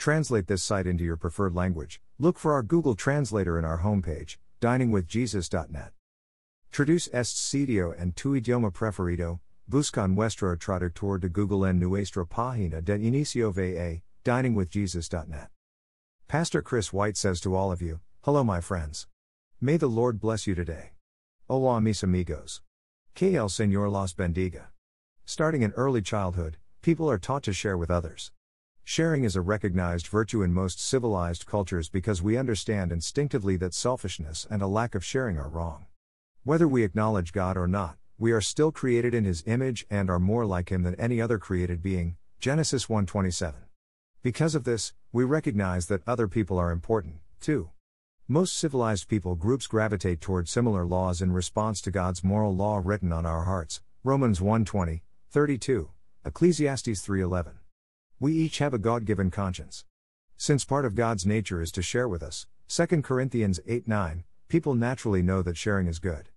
Translate this site into your preferred language. Look for our Google Translator in our homepage, diningwithjesus.net. Traduce este sitio en tu idioma preferido. Busca nuestro traductor de Google en nuestra página de inicio va, diningwithjesus.net. Pastor Chris White says to all of you, Hello, my friends. May the Lord bless you today. Hola, mis amigos. Que el Señor los bendiga. Starting in early childhood, people are taught to share with others. Sharing is a recognized virtue in most civilized cultures because we understand instinctively that selfishness and a lack of sharing are wrong. Whether we acknowledge God or not, we are still created in his image and are more like him than any other created being. Genesis 1:27. Because of this, we recognize that other people are important, too. Most civilized people groups gravitate toward similar laws in response to God's moral law written on our hearts. Romans 1:20, 32, Ecclesiastes 3:11. We each have a God-given conscience. Since part of God's nature is to share with us, 2 Corinthians 8:9, people naturally know that sharing is good.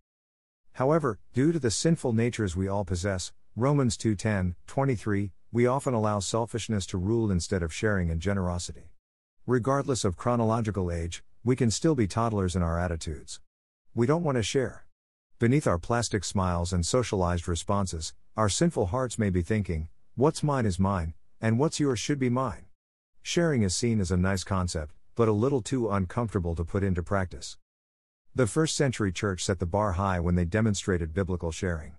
However, due to the sinful natures we all possess, Romans 2:10, 23, we often allow selfishness to rule instead of sharing and generosity. Regardless of chronological age, we can still be toddlers in our attitudes. We don't want to share. Beneath our plastic smiles and socialized responses, our sinful hearts may be thinking, what's mine is mine, and what's yours should be mine. Sharing is seen as a nice concept, but a little too uncomfortable to put into practice. The first century church set the bar high when they demonstrated biblical sharing.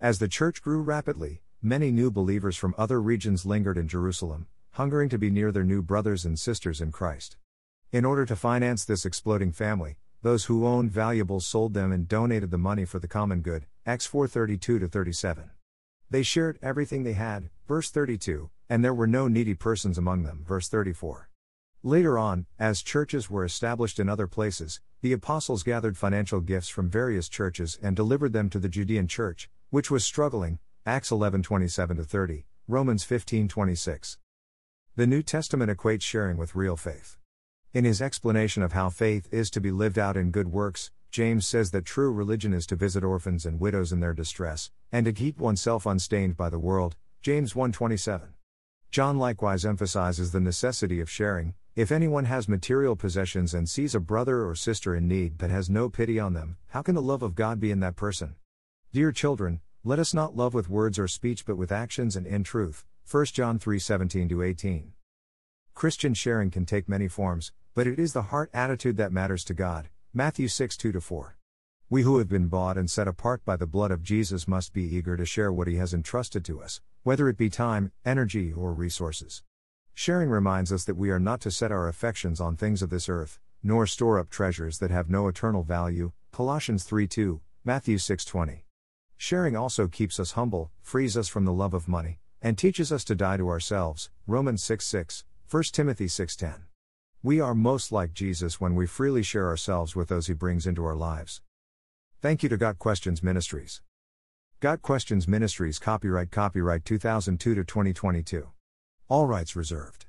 As the church grew rapidly, many new believers from other regions lingered in Jerusalem, hungering to be near their new brothers and sisters in Christ. In order to finance this exploding family, those who owned valuables sold them and donated the money for the common good. Acts 4:32 37. They shared everything they had, verse 32, and there were no needy persons among them, verse 34. Later on, as churches were established in other places, the apostles gathered financial gifts from various churches and delivered them to the Judean church, which was struggling. Acts 11:27 30, Romans 15:26. The New Testament equates sharing with real faith. In his explanation of how faith is to be lived out in good works, James says that true religion is to visit orphans and widows in their distress and to keep oneself unstained by the world. James 1:27. John likewise emphasizes the necessity of sharing, if anyone has material possessions and sees a brother or sister in need but has no pity on them, how can the love of God be in that person? Dear children, let us not love with words or speech but with actions and in truth. 1 John 3:17 18. Christian sharing can take many forms, but it is the heart attitude that matters to God. Matthew 6 2 4. We who have been bought and set apart by the blood of Jesus must be eager to share what he has entrusted to us, whether it be time, energy, or resources. Sharing reminds us that we are not to set our affections on things of this earth, nor store up treasures that have no eternal value. Colossians 3:2, Matthew 6:20. Sharing also keeps us humble, frees us from the love of money, and teaches us to die to ourselves. Romans 6 6, 1 Timothy 6:10. We are most like Jesus when we freely share ourselves with those he brings into our lives. Thank you to Got Questions Ministries. Got Questions Ministries copyright copyright 2002 to 2022. All rights reserved.